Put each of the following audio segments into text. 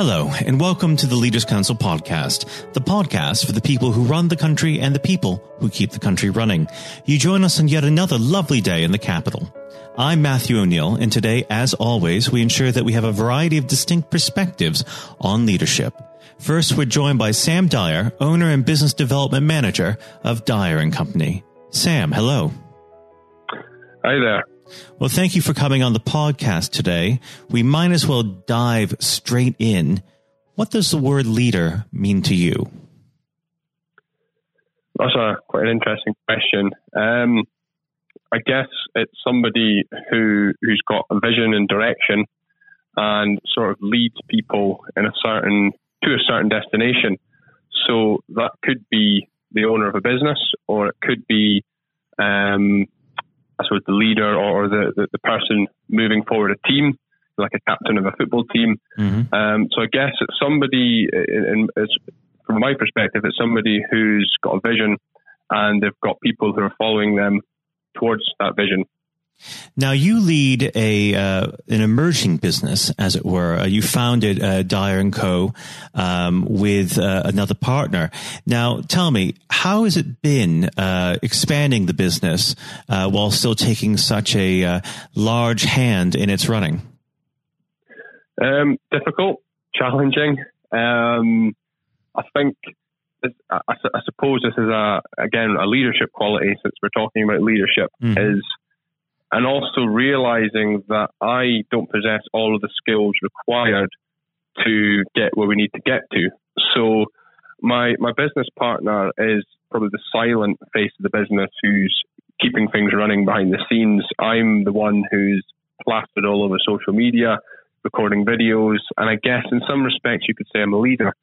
Hello, and welcome to the Leaders Council podcast, the podcast for the people who run the country and the people who keep the country running. You join us on yet another lovely day in the capital. I'm Matthew O'Neill, and today, as always, we ensure that we have a variety of distinct perspectives on leadership. First, we're joined by Sam Dyer, owner and business development manager of Dyer and Company. Sam, hello. Hi there. Well, thank you for coming on the podcast today. We might as well dive straight in. What does the word leader mean to you? That's a quite an interesting question. Um, I guess it's somebody who who's got a vision and direction, and sort of leads people in a certain to a certain destination. So that could be the owner of a business, or it could be um, I suppose the leader or the, the, the, person moving forward a team, like a captain of a football team. Mm-hmm. Um, so I guess it's somebody, in, in, from my perspective, it's somebody who's got a vision and they've got people who are following them towards that vision. Now you lead a uh, an emerging business, as it were. Uh, you founded uh, Dyer and Co. Um, with uh, another partner. Now, tell me, how has it been uh, expanding the business uh, while still taking such a large hand in its running? Um, difficult, challenging. Um, I think. I, I, suppose this is a again a leadership quality since we're talking about leadership mm. is and also realizing that I don't possess all of the skills required to get where we need to get to. So my my business partner is probably the silent face of the business who's keeping things running behind the scenes. I'm the one who's plastered all over social media, recording videos, and I guess in some respects you could say I'm a leader.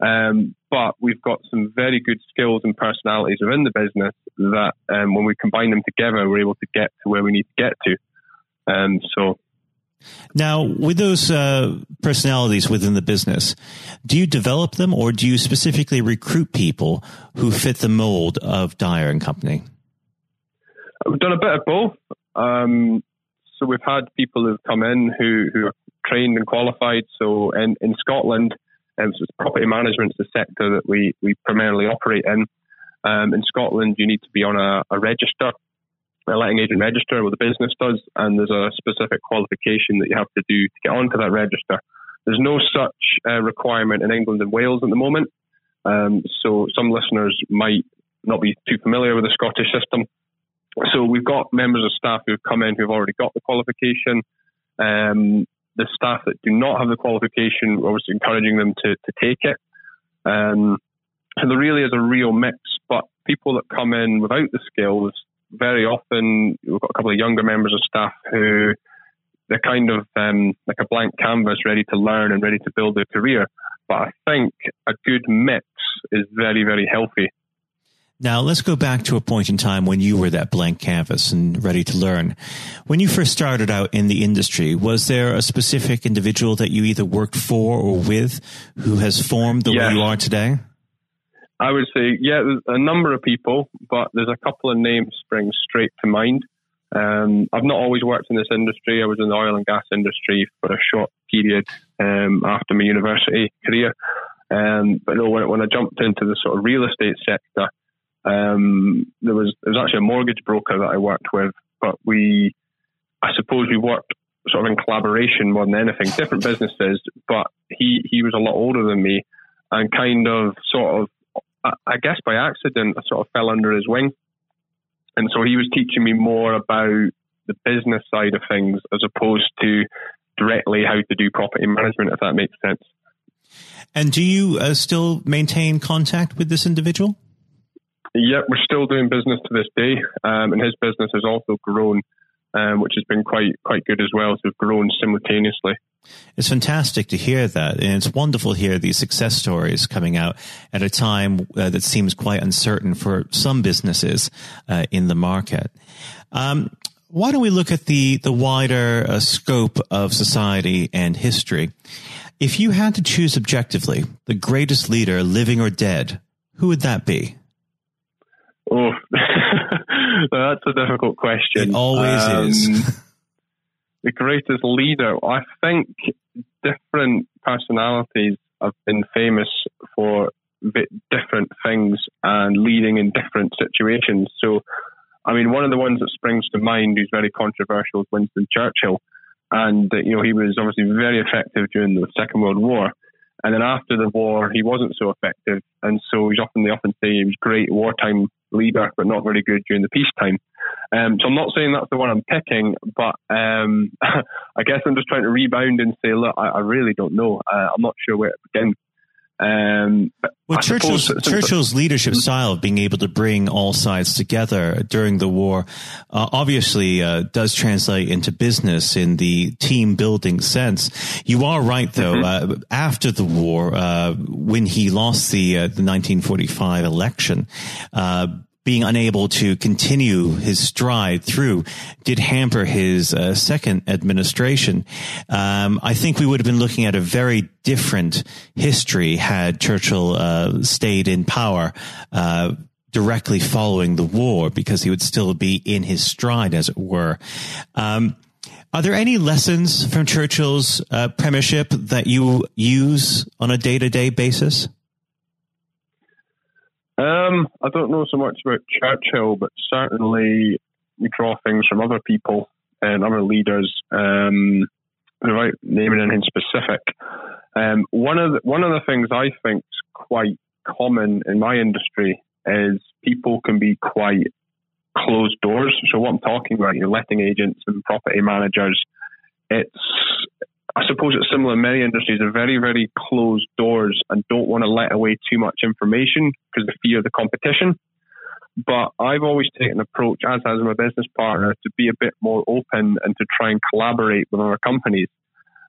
Um, but we've got some very good skills and personalities within the business that, um, when we combine them together, we're able to get to where we need to get to. Um, so. Now, with those uh, personalities within the business, do you develop them, or do you specifically recruit people who fit the mold of Dyer and Company? We've done a bit of both. Um, so we've had people who've come in who, who are trained and qualified. So in, in Scotland, so property management is the sector that we, we primarily operate in. Um, in Scotland, you need to be on a, a register, a letting agent register, what the business does, and there's a specific qualification that you have to do to get onto that register. There's no such uh, requirement in England and Wales at the moment. Um, so some listeners might not be too familiar with the Scottish system. So we've got members of staff who've come in who've already got the qualification. Um, the staff that do not have the qualification, we're obviously encouraging them to, to take it. Um, so there really is a real mix, but people that come in without the skills, very often we've got a couple of younger members of staff who they're kind of um, like a blank canvas, ready to learn and ready to build their career. But I think a good mix is very, very healthy. Now, let's go back to a point in time when you were that blank canvas and ready to learn. When you first started out in the industry, was there a specific individual that you either worked for or with who has formed the way you are today? I would say, yeah, there's a number of people, but there's a couple of names spring straight to mind. Um, I've not always worked in this industry. I was in the oil and gas industry for a short period um, after my university career. Um, but no, when, when I jumped into the sort of real estate sector, um, there was there was actually a mortgage broker that I worked with, but we, I suppose we worked sort of in collaboration more than anything, different businesses. But he he was a lot older than me, and kind of sort of, I guess by accident, I sort of fell under his wing, and so he was teaching me more about the business side of things as opposed to directly how to do property management, if that makes sense. And do you uh, still maintain contact with this individual? Yeah, we're still doing business to this day, um, and his business has also grown, um, which has been quite quite good as well. So we've grown simultaneously. It's fantastic to hear that, and it's wonderful to hear these success stories coming out at a time uh, that seems quite uncertain for some businesses uh, in the market. Um, why don't we look at the the wider uh, scope of society and history? If you had to choose objectively the greatest leader, living or dead, who would that be? Oh, that's a difficult question. It always um, is. the greatest leader. I think different personalities have been famous for different things and leading in different situations. So, I mean, one of the ones that springs to mind who's very controversial is Winston Churchill. And, you know, he was obviously very effective during the Second World War. And then after the war, he wasn't so effective. And so he's often, they often say he was great wartime leader, but not very good during the peacetime. Um, so I'm not saying that's the one I'm picking, but um, I guess I'm just trying to rebound and say, look, I, I really don't know. Uh, I'm not sure where to begin. Um, well, Churchill's, Churchill's leadership mm-hmm. style of being able to bring all sides together during the war uh, obviously uh, does translate into business in the team building sense. You are right, though. Mm-hmm. Uh, after the war, uh, when he lost the uh, the 1945 election, uh, being unable to continue his stride through did hamper his uh, second administration. Um, I think we would have been looking at a very different history had Churchill uh, stayed in power. Uh, directly following the war because he would still be in his stride, as it were. Um, are there any lessons from Churchill's uh, premiership that you use on a day to day basis? Um, I don't know so much about Churchill, but certainly we draw things from other people and other leaders, um, without naming anything specific. Um, one of the, one of the things I think is quite common in my industry is people can be quite closed doors. So what I'm talking about, your letting agents and property managers, it's I suppose it's similar in many industries. They're very, very closed doors and don't want to let away too much information because the fear of the competition. But I've always taken an approach, as has my business partner, to be a bit more open and to try and collaborate with other companies.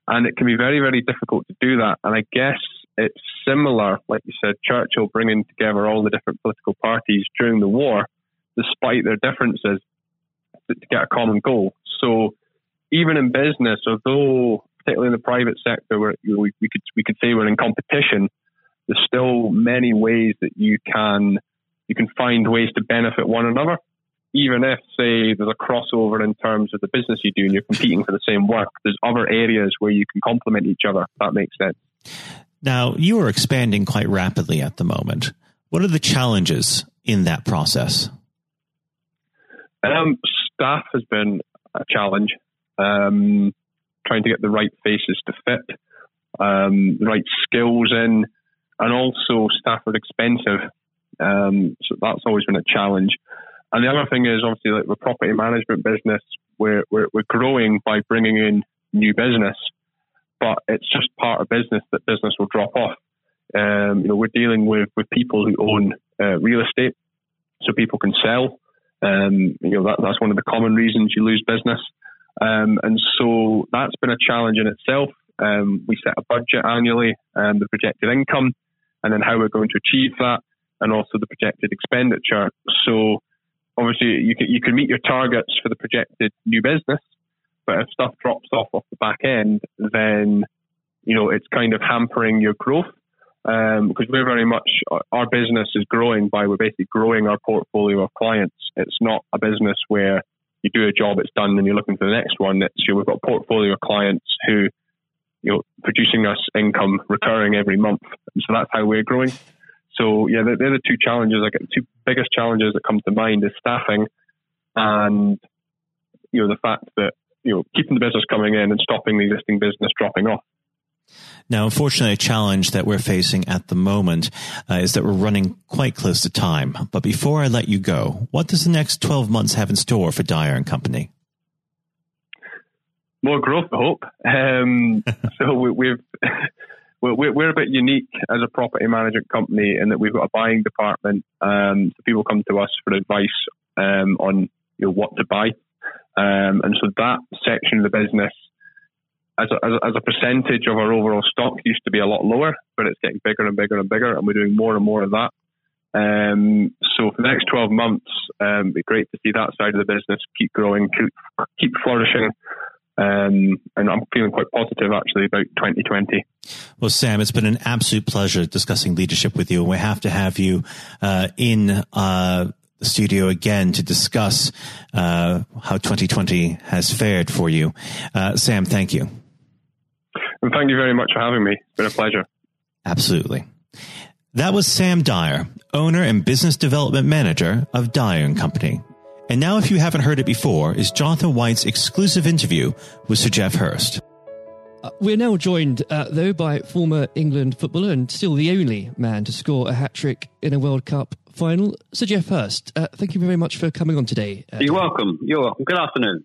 And it can be very, very difficult to do that. And I guess it's similar, like you said, Churchill bringing together all the different political parties during the war, despite their differences, to get a common goal. So even in business, although particularly in the private sector, where you know, we, we could we could say we're in competition. There's still many ways that you can you can find ways to benefit one another, even if say there's a crossover in terms of the business you do and you're competing for the same work. There's other areas where you can complement each other. that makes sense. Now you are expanding quite rapidly at the moment. What are the challenges in that process? Um, staff has been a challenge. Um, trying to get the right faces to fit, um, the right skills in, and also staff are expensive. Um, so that's always been a challenge. And the other thing is obviously like the property management business, we're, we're, we're growing by bringing in new business, but it's just part of business that business will drop off. Um, you know, we're dealing with, with people who own uh, real estate, so people can sell. Um, you know, that, that's one of the common reasons you lose business. Um, and so that's been a challenge in itself. Um, we set a budget annually, um, the projected income, and then how we're going to achieve that, and also the projected expenditure. So obviously, you can you can meet your targets for the projected new business, but if stuff drops off off the back end, then you know it's kind of hampering your growth um, because we're very much our business is growing by we're basically growing our portfolio of clients. It's not a business where you do a job, it's done, and you're looking for the next one. It's, you know, we've got a portfolio of clients who, you know, producing us income recurring every month. So that's how we're growing. So yeah, they're, they're the two challenges. Like the two biggest challenges that come to mind is staffing and you know the fact that you know keeping the business coming in and stopping the existing business dropping off. Now, unfortunately, a challenge that we're facing at the moment uh, is that we're running quite close to time. But before I let you go, what does the next 12 months have in store for Dyer and Company? More growth, I hope. Um, so we, have we're, we're, a bit unique as a property management company in that we've got a buying department. Um, so people come to us for advice um, on you know, what to buy. Um, and so that section of the business as a, as a, percentage of our overall stock used to be a lot lower, but it's getting bigger and bigger and bigger, and we're doing more and more of that. Um, so for the next 12 months, um, it'd be great to see that side of the business keep growing, keep, keep flourishing. Um, and I'm feeling quite positive actually about 2020. Well, Sam, it's been an absolute pleasure discussing leadership with you. We have to have you uh, in uh, the studio again to discuss uh, how 2020 has fared for you. Uh, Sam, thank you. And thank you very much for having me. It's been a pleasure. Absolutely. That was Sam Dyer, owner and business development manager of Dyer and Company. And now, if you haven't heard it before, is Jonathan White's exclusive interview with Sir Geoff Hurst. Uh, we're now joined, uh, though, by former England footballer and still the only man to score a hat trick in a World Cup final, Sir Geoff Hurst. Uh, thank you very much for coming on today. Uh, You're welcome. You're welcome. Good afternoon.